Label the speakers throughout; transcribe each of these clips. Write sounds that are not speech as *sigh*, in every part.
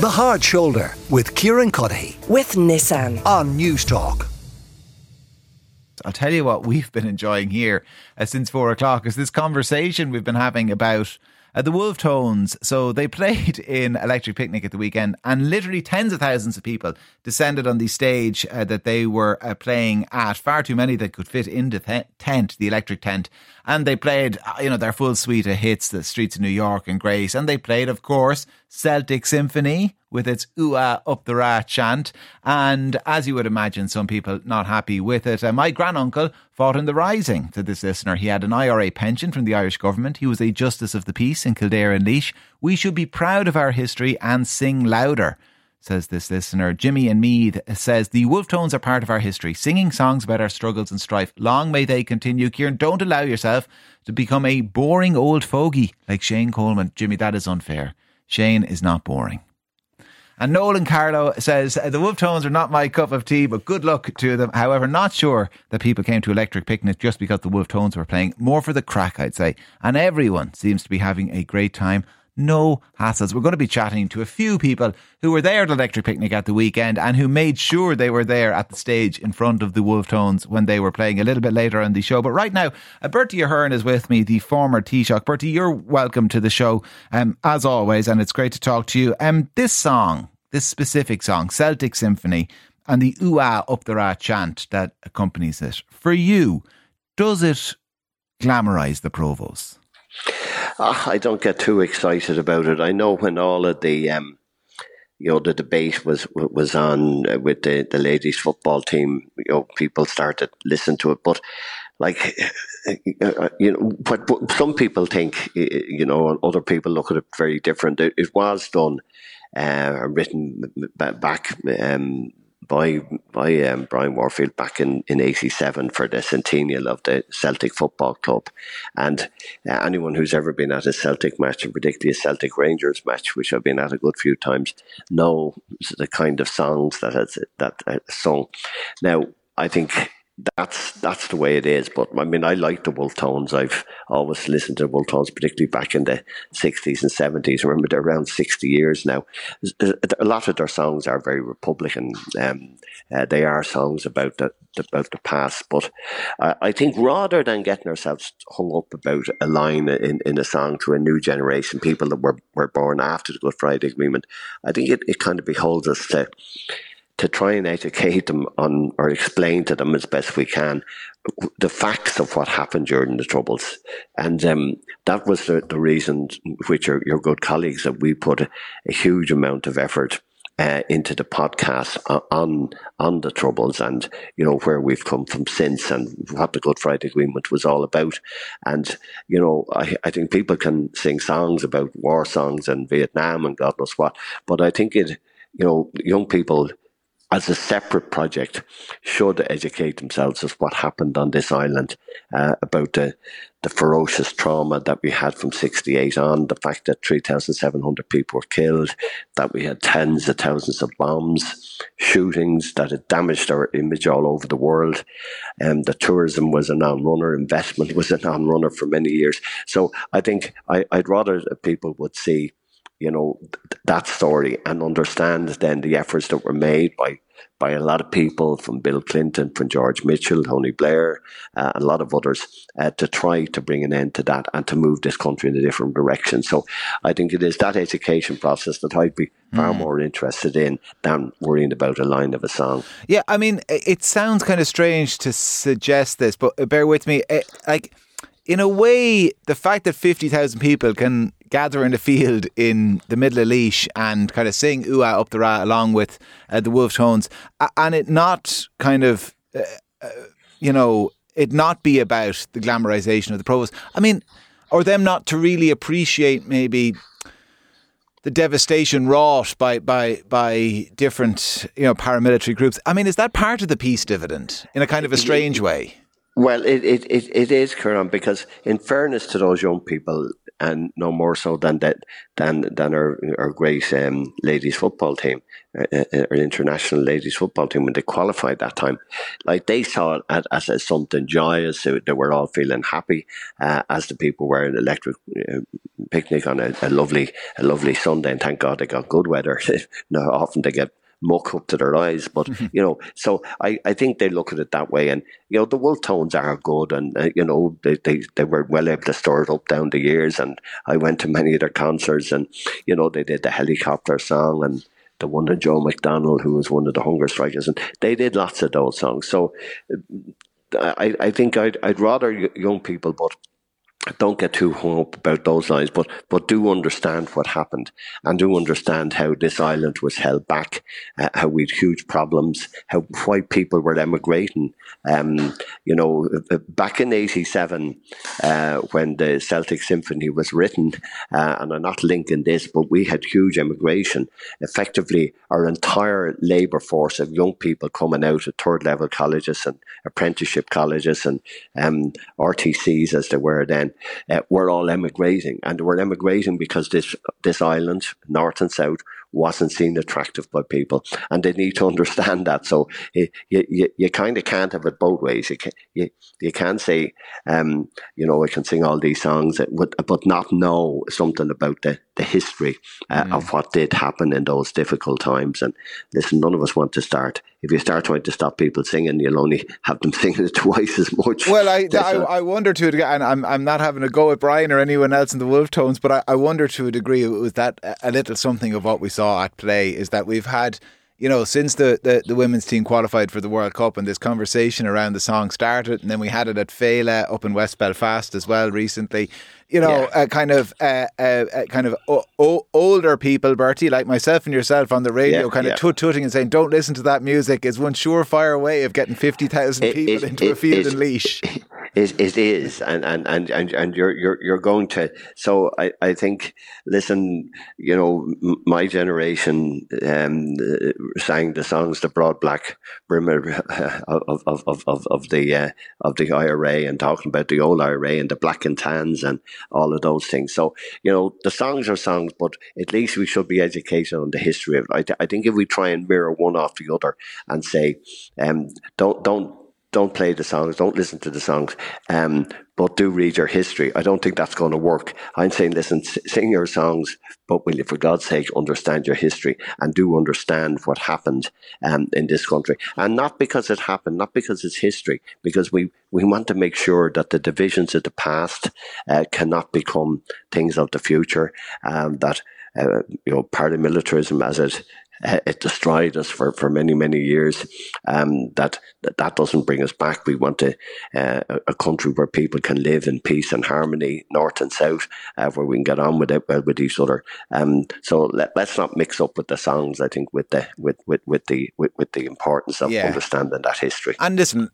Speaker 1: The Hard Shoulder with Kieran Cuddihy
Speaker 2: with Nissan.
Speaker 1: on Newstalk.
Speaker 3: I'll tell you what we've been enjoying here uh, since four o'clock is this conversation we've been having about uh, the Wolfe Tones. So they played *laughs* in Electric Picnic at the weekend, and literally tens of thousands of people descended on the stage uh, that they were uh, playing at. Far too many that could fit into the tent, the electric tent. And they played, uh, you know, their full suite of hits, The Streets of New York and Grace. And they played, of course, Celtic Symphony with its ooh ah up the Ra chant. And as you would imagine, some people not happy with it. Uh, my granduncle fought in the Rising, to this listener. He had an IRA pension from the Irish government. He was a Justice of the Peace in Kildare and Laois. We should be proud of our history and sing louder says this listener. Jimmy and Meath says the Wolfe Tones are part of our history, singing songs about our struggles and strife. Long may they continue. Kieran, don't allow yourself to become a boring old fogey like Shane Coleman. Jimmy, that is unfair. Shane is not boring. And Nolan Carlow says the Wolfe Tones are not my cup of tea, but good luck to them. However, not sure that people came to Electric Picnic just because the Wolfe Tones were playing. More for the crack, I'd say. And everyone seems to be having a great time no hassles. We're going to be chatting to a few people who were there at Electric Picnic at the weekend and who made sure they were there at the stage in front of the Wolfe Tones when they were playing a little bit later on the show. But right now, Bertie Ahern is with me, the former Taoiseach. Bertie, you're welcome to the show um, as always, and it's great to talk to you. Um, this song, this specific song, Celtic Symphony, and the ooh ah up the Ra chant that accompanies it, for you, does it glamorise the Provos?
Speaker 4: Uh, I don't get too excited about it. I know when all of the um, you know the debate was was on with the, the ladies football team, you know people started listen to it, but like you know what, what some people think, you know, other people look at it very different. It, it was done uh, written back um, by by um, Brian Warfield back in, in 87 for the centennial of the Celtic Football Club. And uh, anyone who's ever been at a Celtic match, and particularly a Celtic Rangers match, which I've been at a good few times, know the kind of songs that has that uh, sung. Now, I think that's that's the way it is. But I mean, I like the Wolfe Tones. I've always listened to the Wolfe Tones, particularly back in the sixties and seventies. Remember, they're around sixty years now. A lot of their songs are very Republican. Um, uh, they are songs about the about the past. But uh, I think rather than getting ourselves hung up about a line in, in a song to a new generation, people that were, were born after the Good Friday Agreement, I think it, it kind of beholds us to to try and educate them on or explain to them as best we can the facts of what happened during the troubles and um, that was the, the reason which are your good colleagues that we put a, a huge amount of effort uh, into the podcast on on the troubles and you know where we've come from since and what the Good Friday Agreement was all about. And you know, I, I think people can sing songs about war songs and Vietnam and God knows what, but I think it, you know, young people as a separate project should educate themselves of what happened on this island uh, about the, the ferocious trauma that we had from 68 on, the fact that 3,700 people were killed, that we had tens of thousands of bombs, shootings, that it damaged our image all over the world. And um, the tourism was a non-runner, investment was a non-runner for many years. So I think I, I'd rather that people would see you know th- that story and understand then the efforts that were made by by a lot of people from Bill Clinton, from George Mitchell, Tony Blair, uh, and a lot of others uh, to try to bring an end to that and to move this country in a different direction. So I think it is that education process that I'd be far mm. more interested in than worrying about a line of a song.
Speaker 3: Yeah, I mean, it sounds kind of strange to suggest this, but bear with me. Like, in a way, the fact that 50,000 people can gather in the field in the middle of Laois and kind of sing ooh ah up the ra along with uh, the Wolfe Tones and it not kind of uh, uh, you know it not be about the glamorization of the provos I mean or them not to really appreciate maybe the devastation wrought by by by different you know paramilitary groups. I mean is that part of the peace dividend in a kind of a strange way
Speaker 4: well, it, it, it, it is, Kieran, because in fairness to those young people, and no more so than that than than our our great um, ladies football team, uh, uh, uh, our international ladies football team when they qualified that time, like they saw it as, as, as something joyous. They were all feeling happy, uh, as the people were in electric uh, picnic on a, a lovely a lovely Sunday, and thank God they got good weather. *laughs* now often they get muck up to their eyes. But you know, so I, I think they look at it that way. And you know, the Wolf Tones are good, and uh, you know, they, they they were well able to store it up down the years. And I went to many of their concerts, and you know, they did the helicopter song and. The one of Joe McDonnell, who was one of the hunger strikers, and they did lots of those songs. So, uh, I, I think I'd, I'd rather young people, but don't get too hung up about those lines, but but do understand what happened and do understand how this island was held back, uh, how we had huge problems, how white people were emigrating. Um, you know, uh, back in '87, uh, when the Celtic Symphony was written, uh, and I'm not linking this, but we had huge immigration. Effectively, our entire labour force of young people coming out of third level colleges and apprenticeship colleges and um, RTCs as they were then uh, were all emigrating, and we're emigrating because this this island, north and south, wasn't seen attractive by people, and they need to *laughs* understand that. So you you, you kind of can't have it both ways. You can you, you can't say, um, you know, I can sing all these songs, but not know something about the the history uh, mm. of what did happen in those difficult times. And listen, none of us want to start. If you start trying to stop people singing, you'll only have them *laughs* singing it twice as much.
Speaker 3: Well, I I, I, wonder to a degree, and I'm I'm not having a go at Brian or anyone else in the Wolfe Tones, but I, I wonder to a degree it was that a little something of what we saw at play is that we've had you know, since the, the, the, women's team qualified for the World Cup and this conversation around the song started, and then we had it at Féile up in West Belfast as well recently you know, yeah. kind of, uh, uh, kind of o- o- older people, Bertie, like myself and yourself on the radio, yeah, kind of tut tutting and saying, "Don't listen to that music." Is one surefire way of getting fifty thousand people it, into it, a field and Laois. *laughs*
Speaker 4: It, it is, and, and, and, and, and you're, you're, you're going to. So I, I think, listen, you know, my generation um, sang the songs, the broad black brimmer *laughs* of, of, of, of, of the uh, of the IRA, and talking about the old IRA and the black and tans and all of those things. So, you know, the songs are songs, but at least we should be educated on the history of it. I, th- I think if we try and mirror one off the other and say, um, don't, don't, don't play the songs, don't listen to the songs, um, but do read your history. I don't think that's going to work. I'm saying, listen, sing your songs, but will you, for God's sake, understand your history and do understand what happened um, in this country. And not because it happened, not because it's history, because we, we want to make sure that the divisions of the past uh, cannot become things of the future, um, that uh, you know, paramilitarism as it it destroyed us for, for many, many years. Um, that, that doesn't bring us back. We want a, uh, a country where people can live in peace and harmony, north and south, uh, where we can get on with it well with each other. Um, so let, us not mix up with the songs. I think with the with with, with the with, with the importance of yeah. understanding that history.
Speaker 3: And listen,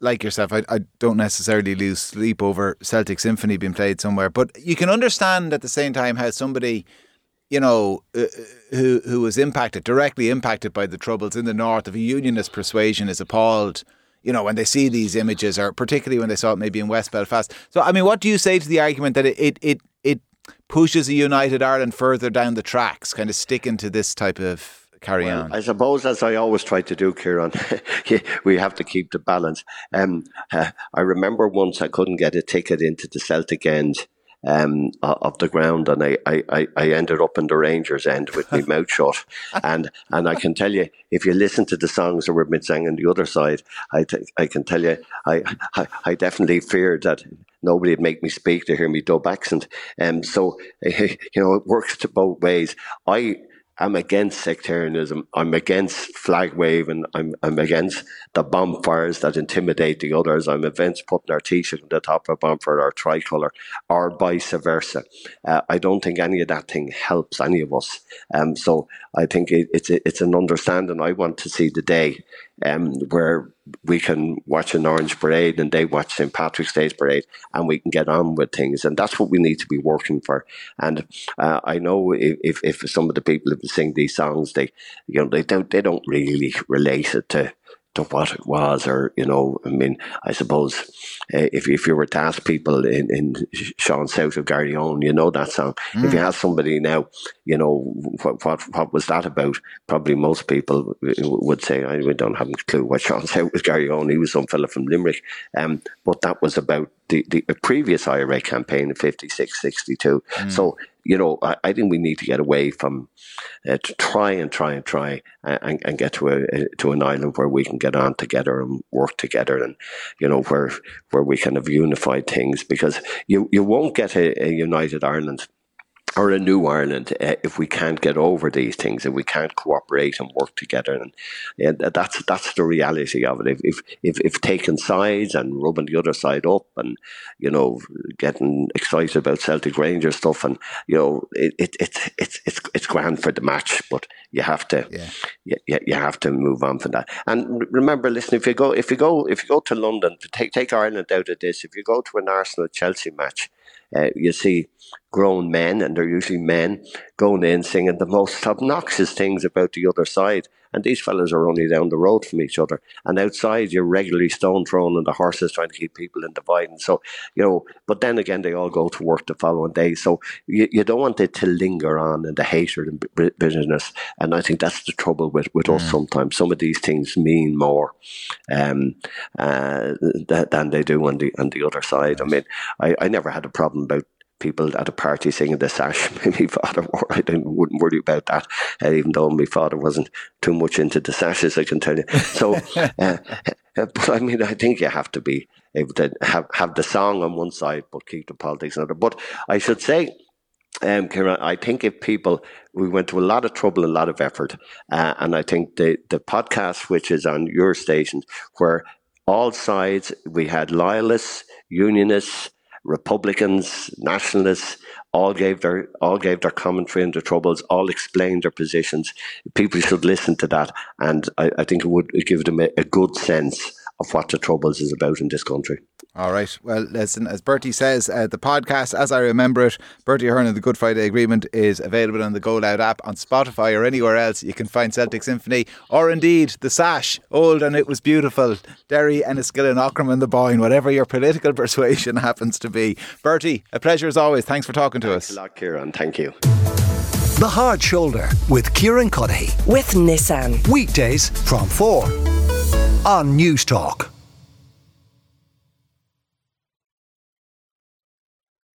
Speaker 3: like yourself, I, I don't necessarily lose sleep over Celtic Symphony being played somewhere, but you can understand at the same time how somebody you know, uh, uh, who who was impacted directly impacted by the troubles in the north of a unionist persuasion is appalled. You know, when they see these images, or particularly when they saw it maybe in West Belfast. So, I mean, what do you say to the argument that it it it, it pushes a united Ireland further down the tracks, kind of sticking to this type of carry well, on?
Speaker 4: I suppose, as I always try to do, Kieran, *laughs* we have to keep the balance. Um, uh, I remember once I couldn't get a ticket into the Celtic end um, of the ground, and I, I, I ended up in the Rangers end with my *laughs* mouth shut. And and I can tell you, if you listen to the songs that were been singing the other side, I, t- I can tell you, I, I, I definitely feared that nobody would make me speak to hear me dub accent. And um, so, *laughs* you know, it works to both ways. I I'm against sectarianism. I'm against flag waving. I'm, I'm against the bonfires that intimidate the others. I'm against putting our T-shirt on the top of a bonfire or tricolour or vice versa. Uh, I don't think any of that thing helps any of us. Um, so I think it, it's, it's an understanding I want to see the day um, where we can watch an Orange Parade and they watch St. Patrick's Day's Parade and we can get on with things. And that's what we need to be working for. And uh, I know if, if some of the people who sing these songs, they, you know, they don't, they don't really relate it to, to what it was, or you know, I mean, I suppose uh, if if you were to ask people in in Sean South of Garryowen, you know that song. Mm. If you mm. ask somebody now, you know, what, what, what was that about? Probably most people would say, I we don't have a clue what Sean South of Garryowen. He was some fella from Limerick. Um, but that was about the, the previous IRA campaign in 56, 62. Mm. So, you know, I, I, think we need to get away from uh, to try and try and try and, and get to a, to an island where we can get on together and work together and, you know, where where we kind of unified things because you, you won't get a, a united Ireland or a new Ireland uh, if we can't get over these things, if we can't cooperate and work together, and yeah, that's that's the reality of it. If, if if if taking sides and rubbing the other side up, and you know getting excited about Celtic Rangers stuff, and you know it, it it's it's it's it's grand for the match, but you have to yeah. you, you have to move on from that. And remember, listen, if you go if you go if you go to London, to take take Ireland out of this, if you go to an Arsenal Chelsea match uh, you see grown men, and they're usually men, going in singing the most obnoxious things about the other side. And these fellas are only down the road from each other. And outside, you're regularly stone thrown, and the horses trying to keep people in dividing. So, you know, but then again, they all go to work the following day. So you, you don't want it to linger on in the hatred and bitterness. And I think that's the trouble with, with mm. us sometimes. Some of these things mean more um, uh, than they do on the on the other side. I mean, I, I never had a problem about people at a party singing the sash. *laughs* my father. I didn't, wouldn't worry about that, uh, even though my father wasn't too much into the sashes. I can tell you. So, *laughs* uh, uh, but I mean, I think you have to be able to have have the song on one side, but keep the politics on the other. But I should say. Um, Kieran, I think if people, we went to a lot of trouble, a lot of effort, uh, and I think the the podcast, which is on your station, where all sides, we had loyalists, unionists, Republicans, nationalists, all gave their all gave their commentary on the troubles, all explained their positions. People should listen to that, and I, I think it would give them a, a good sense of what the Troubles is about in this country.
Speaker 3: All right. Well, listen, as Bertie says, uh, the podcast, as I remember it, Bertie Ahern and the Good Friday Agreement is available on the Go Loud app on Spotify or anywhere else. You can find Celtic Symphony or indeed The Sash, Old and It Was Beautiful, Derry, Enniskillen, Aughrim and the Boyne, whatever your political *laughs* persuasion happens to be. Bertie, a pleasure as always. Thanks for talking to
Speaker 4: Thanks
Speaker 3: us.
Speaker 4: a lot, Kieran. Thank you.
Speaker 1: The Hard Shoulder with Kieran Cuddihy.
Speaker 2: With Nissan.
Speaker 1: Weekdays from 4 on Newstalk.